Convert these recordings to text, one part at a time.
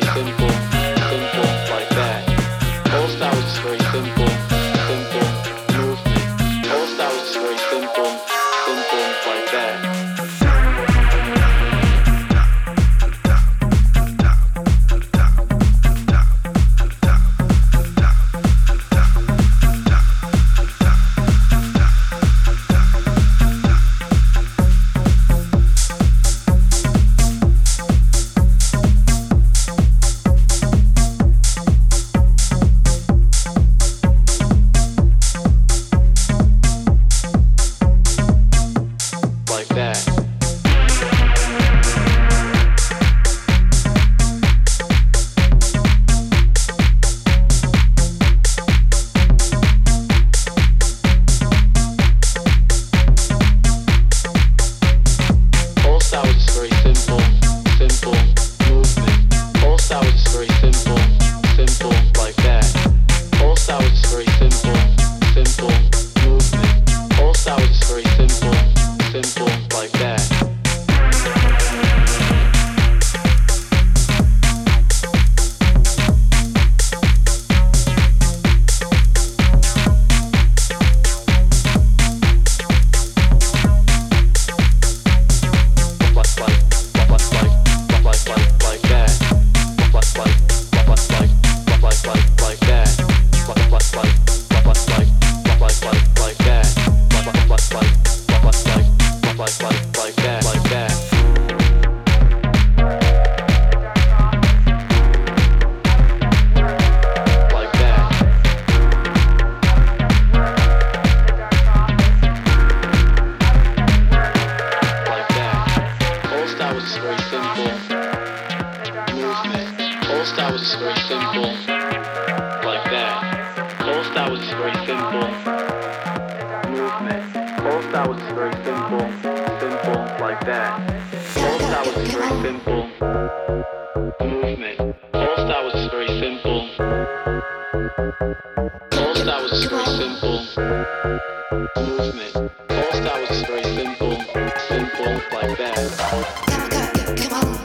so you Come on.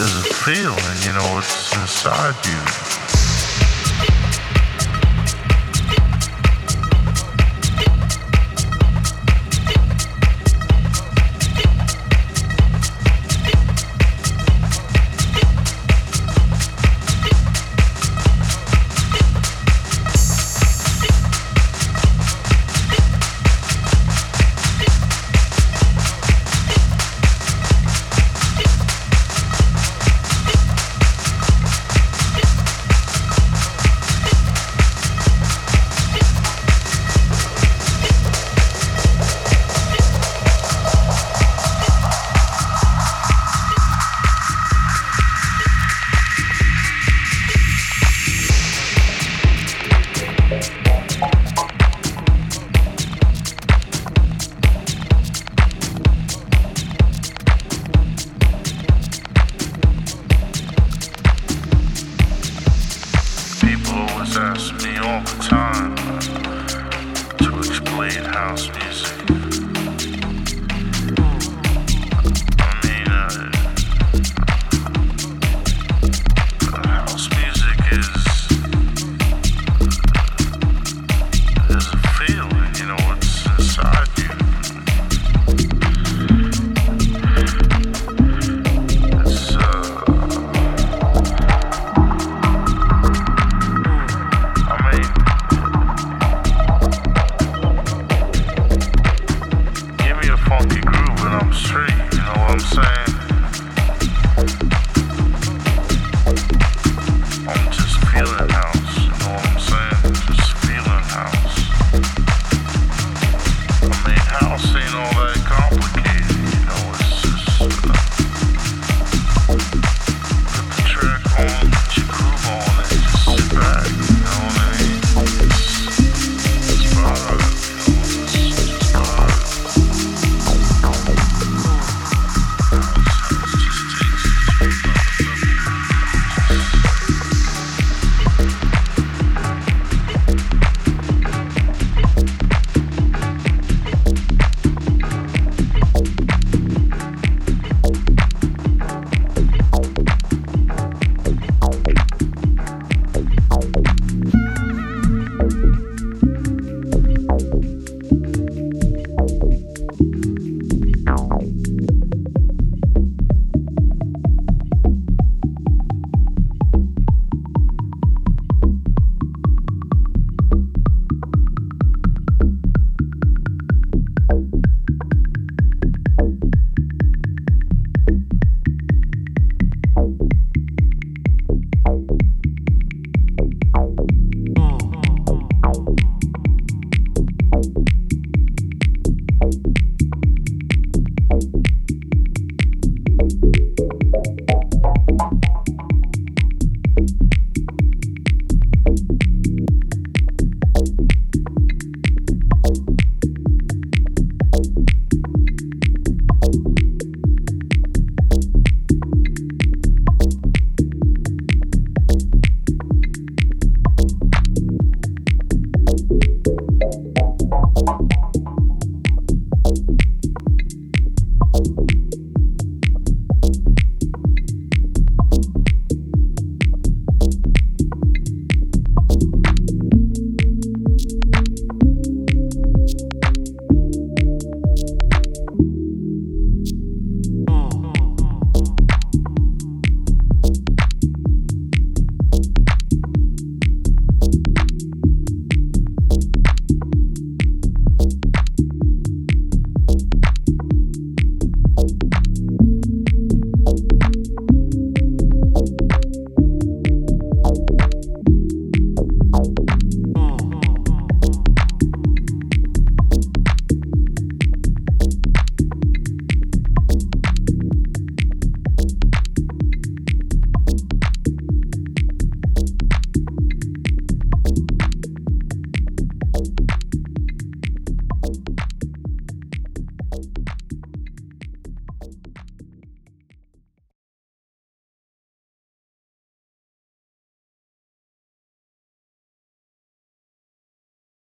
There's a feeling, you know, it's inside you.